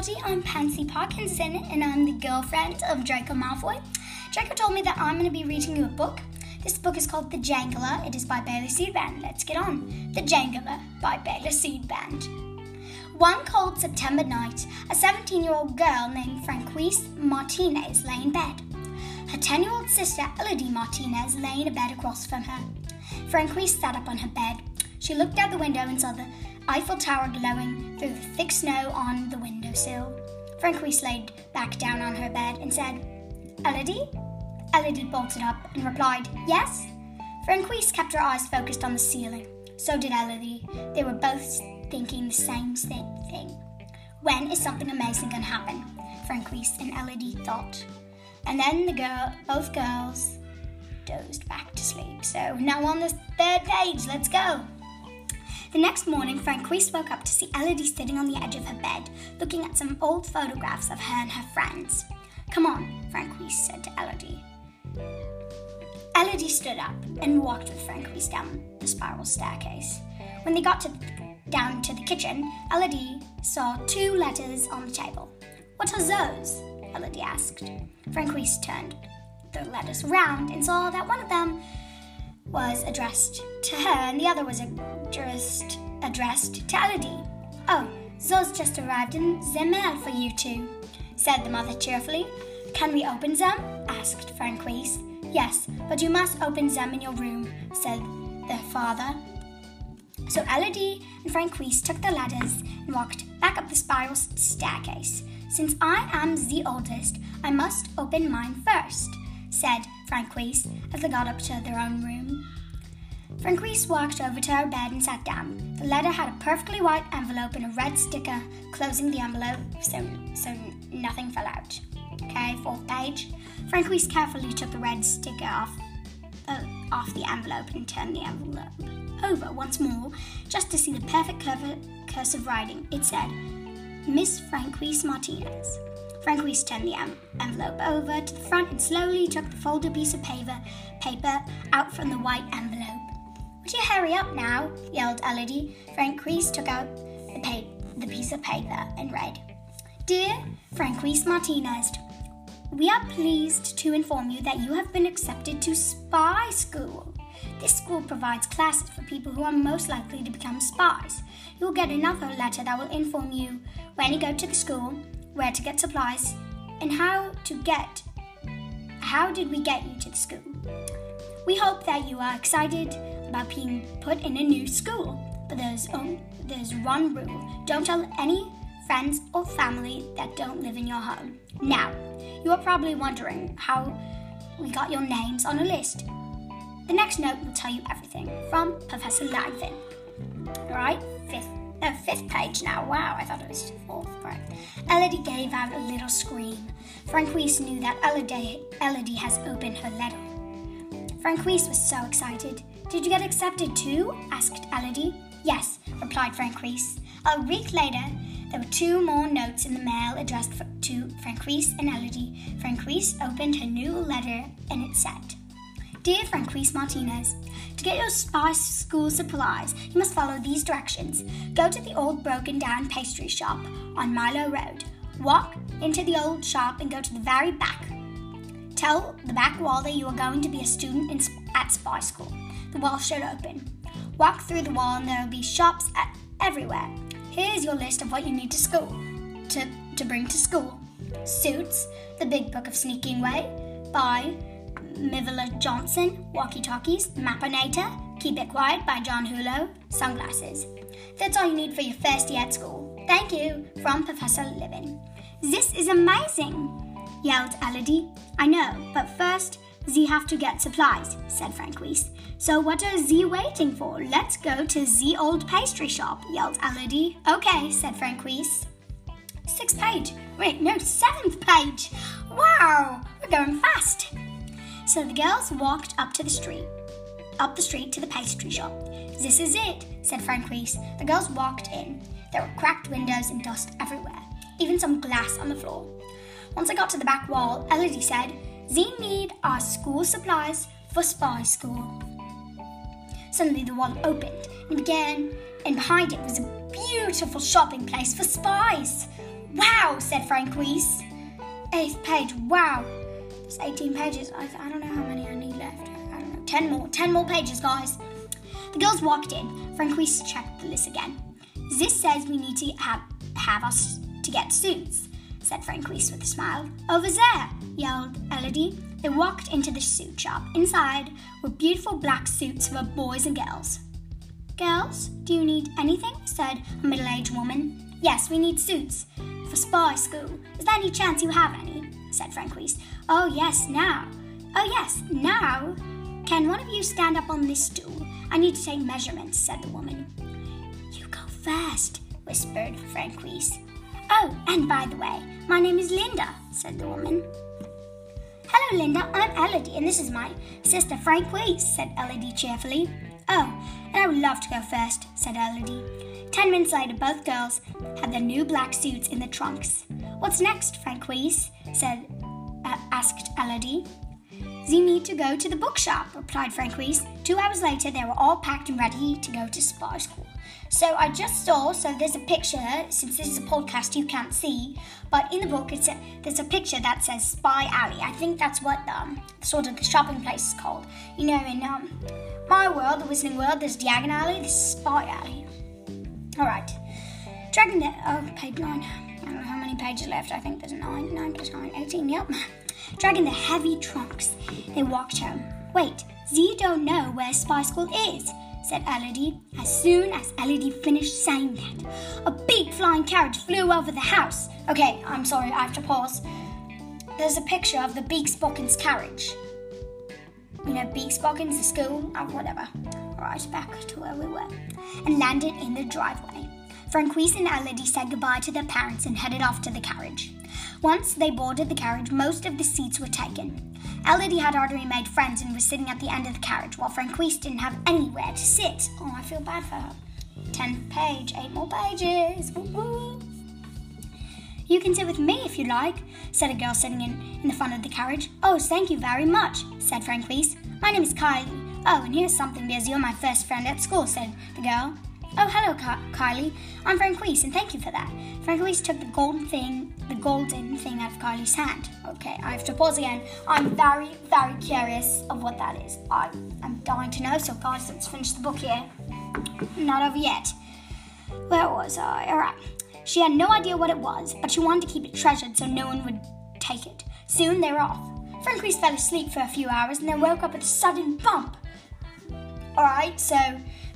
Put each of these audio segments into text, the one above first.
I'm Pansy Parkinson, and I'm the girlfriend of Draco Malfoy. Draco told me that I'm going to be reading you a book. This book is called The Jangaler. It is by Bayla Siedband. Let's get on. The Jangaler by Bayla Siedband. One cold September night, a 17 year old girl named Franquise Martinez lay in bed. Her 10 year old sister, Elodie Martinez, lay in a bed across from her. Franquise sat up on her bed. She looked out the window and saw the Eiffel Tower glowing through the thick snow on the windowsill. Franquise laid back down on her bed and said, Elodie? Elodie bolted up and replied, Yes? Franquise kept her eyes focused on the ceiling. So did Elodie. They were both thinking the same thing. When is something amazing going to happen? Franquise and Elodie thought. And then the girl, both girls dozed back to sleep. So now on the third page, let's go. The next morning, Franquise woke up to see Elodie sitting on the edge of her bed, looking at some old photographs of her and her friends. Come on, Franquise said to Elodie. Elodie stood up and walked with Franquise down the spiral staircase. When they got to, down to the kitchen, Elodie saw two letters on the table. What are those? Elodie asked. Franquise turned the letters round and saw that one of them was addressed to her and the other was addressed, addressed to Elodie. Oh, those just arrived in mail for you two, said the mother cheerfully. Can we open them? asked Franquise. Yes, but you must open them in your room, said the father. So Elodie and Franquise took the ladders and walked back up the spiral staircase. Since I am the oldest, I must open mine first, said Franquise as they got up to their own room. Franquise walked over to her bed and sat down. The letter had a perfectly white envelope and a red sticker closing the envelope so, so nothing fell out. Okay, fourth page. Franquise carefully took the red sticker off, uh, off the envelope and turned the envelope over once more just to see the perfect cursive writing. It said, Miss Franquise Martinez. Franquise turned the envelope over to the front and slowly took the folded piece of paper, paper out from the white envelope. You hurry up now? yelled Elodie. Franquise took out the, pa- the piece of paper and read, Dear Franquise Martinez, we are pleased to inform you that you have been accepted to Spy School. This school provides classes for people who are most likely to become spies. You will get another letter that will inform you when you go to the school, where to get supplies, and how to get how did we get you to the school. We hope that you are excited about being put in a new school, but there's only, there's one rule. Don't tell any friends or family that don't live in your home. Now, you are probably wondering how we got your names on a list. The next note will tell you everything from Professor Langford. Alright, fifth, uh, fifth page now. Wow, I thought it was fourth. Right. Elodie gave out a little scream. Franquise knew that Elodie, Elodie has opened her letter. Franquise was so excited. Did you get accepted too? asked Elodie. Yes, replied Franquise. A week later, there were two more notes in the mail addressed to Franquise and Elodie. Franquise opened her new letter and it said, Dear Franquise Martinez, to get your spy school supplies, you must follow these directions. Go to the old broken down pastry shop on Milo Road. Walk into the old shop and go to the very back. Tell the back wall that you are going to be a student in, at spy school. The wall should open. Walk through the wall and there will be shops at, everywhere. Here's your list of what you need to school to, to bring to school. Suits, The Big Book of Sneaking Way by Mivila Johnson, Walkie Talkies, Mapinator, Keep It Quiet by John Hulo, Sunglasses. That's all you need for your first year at school. Thank you, from Professor Livin. This is amazing, yelled Elodie. I know, but first, Z have to get supplies, said Franquise. So what are Z waiting for? Let's go to Z old pastry shop, yelled Elodie. Okay, said Franquise. Sixth page. Wait, no, seventh page. Wow, we're going fast. So the girls walked up to the street, up the street to the pastry shop. This is it, said Frank Franquise. The girls walked in. There were cracked windows and dust everywhere, even some glass on the floor. Once I got to the back wall, Elodie said, they need our school supplies for spy school. Suddenly the wall opened and began, and behind it was a beautiful shopping place for spies. Wow, said Francoise. Eighth page, wow. There's 18 pages. I, I don't know how many I need left. I don't know. 10 more. 10 more pages, guys. The girls walked in. Francoise checked the list again. This says we need to have, have us to get suits, said Francoise with a smile. Over there, yelled Elodie. They walked into the suit shop. Inside were beautiful black suits for boys and girls. Girls, do you need anything? said a middle aged woman. Yes, we need suits for spy school. Is there any chance you have any? said Francoise. Oh, yes, now. Oh, yes, now. Can one of you stand up on this stool? I need to take measurements, said the woman. You go first, whispered Francoise. Oh, and by the way, my name is Linda, said the woman. Hello, Linda. I'm Elodie, and this is my sister Francoise, said Elodie cheerfully. Oh, and I would love to go first, said Elodie. Ten minutes later, both girls had their new black suits in the trunks. What's next, Frank Francoise? said, uh, asked Elodie. You need to go to the bookshop, replied Frank Francoise. Two hours later, they were all packed and ready to go to spy school. So I just saw, so there's a picture, since this is a podcast you can't see, but in the book it's a, there's a picture that says Spy Alley. I think that's what um, sort of the shopping place is called. You know, in um, my world, the Wizarding World, there's Diagon Alley, there's Spy Alley. Alright. Dragon Net, oh, page 9. I don't know how many pages left. I think there's 9. 9 plus 9, 18, yep. Dragging the heavy trunks, they walked home. Wait, Z don't know where Spy School is, said Elodie. As soon as Elodie finished saying that, a big flying carriage flew over the house. Okay, I'm sorry, I have to pause. There's a picture of the Beauxbatons carriage. You know, Beauxbatons, the school, or whatever. Right back to where we were. And landed in the driveway. Francoise and Elodie said goodbye to their parents and headed off to the carriage. Once they boarded the carriage, most of the seats were taken. Elodie had already made friends and was sitting at the end of the carriage, while Francoise didn't have anywhere to sit. Oh, I feel bad for her. Tenth page, eight more pages. Woo-woo. You can sit with me if you like, said a girl sitting in, in the front of the carriage. Oh, thank you very much, said Francoise. My name is Kylie. Oh, and here's something because you're my first friend at school, said the girl. Oh, hello, Ky- Kylie. I'm Francoise, and thank you for that. Francoise took the golden thing, the golden thing out of Kylie's hand. Okay, I have to pause again. I'm very, very curious of what that is. I, I'm dying to know. So, guys, let's finish the book here. Not over yet. Where was I? All right. She had no idea what it was, but she wanted to keep it treasured so no one would take it. Soon they were off. Francoise fell asleep for a few hours and then woke up with a sudden bump. All right, so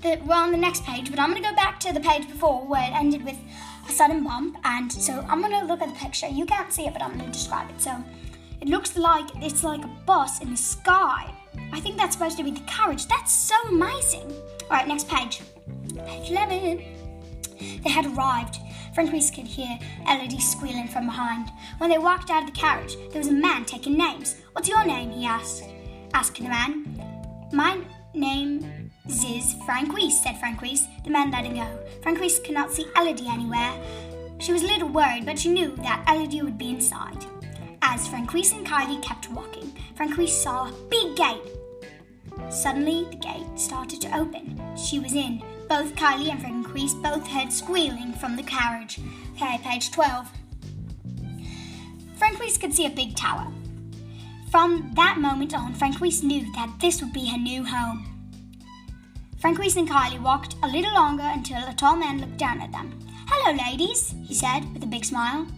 the, we're on the next page, but I'm going to go back to the page before where it ended with a sudden bump. And so I'm going to look at the picture. You can't see it, but I'm going to describe it. So it looks like it's like a bus in the sky. I think that's supposed to be the carriage. That's so amazing. All right, next page. Page 11. They had arrived. Francoise could hear Elodie squealing from behind. When they walked out of the carriage, there was a man taking names. What's your name? he asked. asking the man. My name is Francoise, said Francoise. The man let him go. Francoise could not see Elodie anywhere. She was a little worried, but she knew that Elodie would be inside. As Francoise and Kylie kept walking, Francoise saw a big gate. Suddenly, the gate started to open. She was in. Both Kylie and Francoise both heard squealing from the carriage. Okay, page 12. Francoise could see a big tower. From that moment on, Francoise knew that this would be her new home. Francoise and Kylie walked a little longer until a tall man looked down at them. Hello, ladies, he said with a big smile.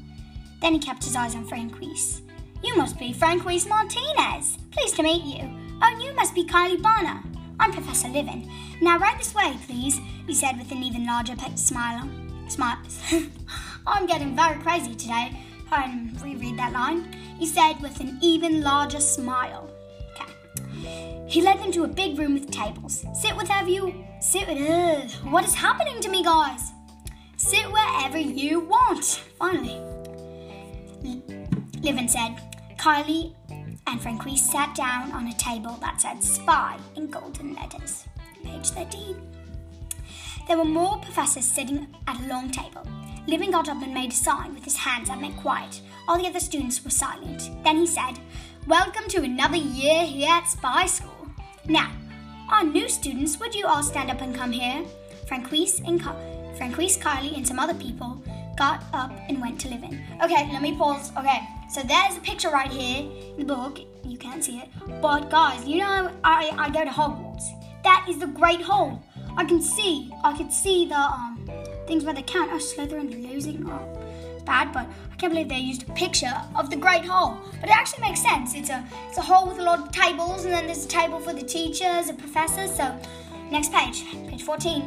Then he kept his eyes on Francoise. You must be Francoise Martinez. Pleased to meet you. Oh, you must be Kylie Bonner. I'm Professor Livin. Now, right this way, please, he said with an even larger smile. Smile. I'm getting very crazy today. Didn't reread that line. He said with an even larger smile. Okay. He led them to a big room with tables. Sit wherever you sit with. Ugh, what is happening to me, guys? Sit wherever you want. Finally, Livin said. Kylie and Francoise sat down on a table that said spy in golden letters. Page 13. There were more professors sitting at a long table. Livin got up and made a sign with his hands that meant quiet. All the other students were silent. Then he said, Welcome to another year here at Spy School. Now, our new students, would you all stand up and come here? Francoise and Francoise, Kylie, and some other people got up and went to Livin. Okay, let me pause. Okay, so there's a picture right here in the book. You can't see it. But guys, you know I, I go to Hogwarts. That is the Great Hall. I can see, I can see the um things where they can't. Oh, Slytherin losing. Oh, bad, but I can't believe they used a picture of the Great Hall. But it actually makes sense. It's a it's a hall with a lot of tables, and then there's a table for the teachers and professors. So, next page, page 14.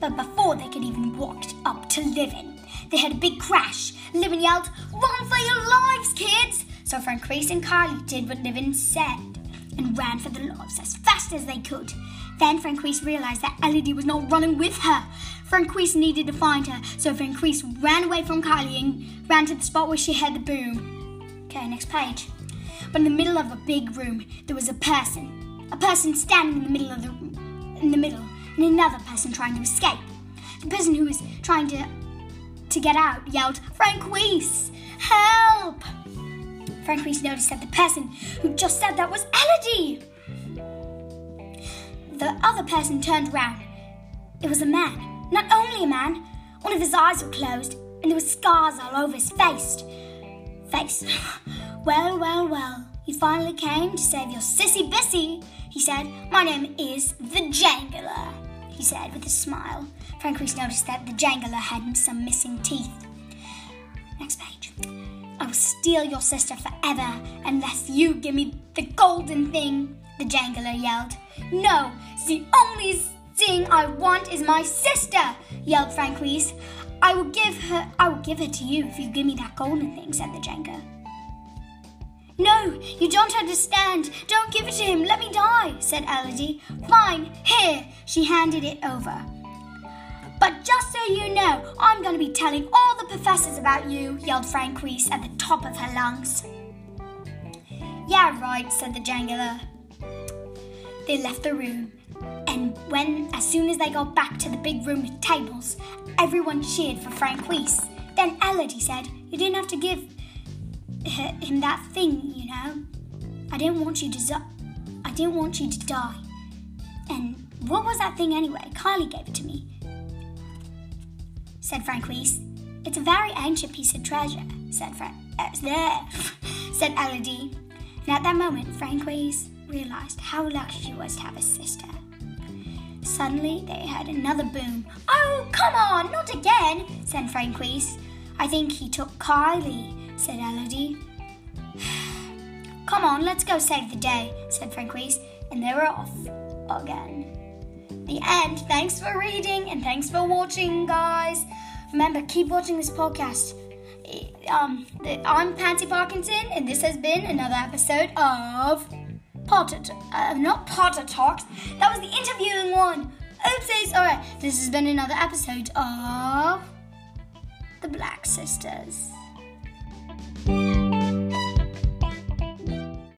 But before they could even walk up to Livin, they had a big crash. Livin yelled, Run for your lives, kids! So Franquise and Carly did what Livin said and ran for the lives as fast as they could. Then Franquise realized that Elodie was not running with her. Franquise needed to find her, so Franquise ran away from Carly and ran to the spot where she heard the boom. Okay, next page. But in the middle of a big room, there was a person. A person standing in the middle of the room, in the middle and another person trying to escape. The person who was trying to to get out yelled, Franquise, help! Franquise noticed that the person who just said that was Elodie. The other person turned around. It was a man. Not only a man, one of his eyes were closed, and there were scars all over his face. Face. well, well, well. You finally came to save your sissy bissy, he said. My name is the Jangaler he said with a smile. Franquise noticed that the jangaler had some missing teeth. Next page. I will steal your sister forever unless you give me the golden thing, the jangaler yelled. No, the only thing I want is my sister, yelled Franquise. I will give her I will give her to you if you give me that golden thing, said the jangaler. No, you don't understand. Don't give it to him. Let me die, said Elodie. Fine, here. She handed it over. But just so you know, I'm going to be telling all the professors about you, yelled Franquise at the top of her lungs. Yeah, right, said the jangaler. They left the room, when, as soon as they got back to the big room with tables, everyone cheered for Franquise. Then Elodie said, You didn't have to give him that thing, you know. I didn't want you to I didn't want you to die. And what was that thing anyway? Kylie gave it to me. Said Franquise. It's a very ancient piece of treasure, said Frank. Uh, said Elodie. And at that moment, Franquise realized how lucky she was to have a sister. Suddenly, they heard another boom. Oh, come on, not again, said Franquise. I think he took Kylie, said Elodie. Come on, let's go save the day, said Franquise, and they were off again. The end. Thanks for reading and thanks for watching, guys. Remember, keep watching this podcast. Um, I'm Pansy Parkinson, and this has been another episode of Potter, uh, not Potter Talks. That was the interviewing one. Oopsies. All right, this has been another episode of the Black Sisters.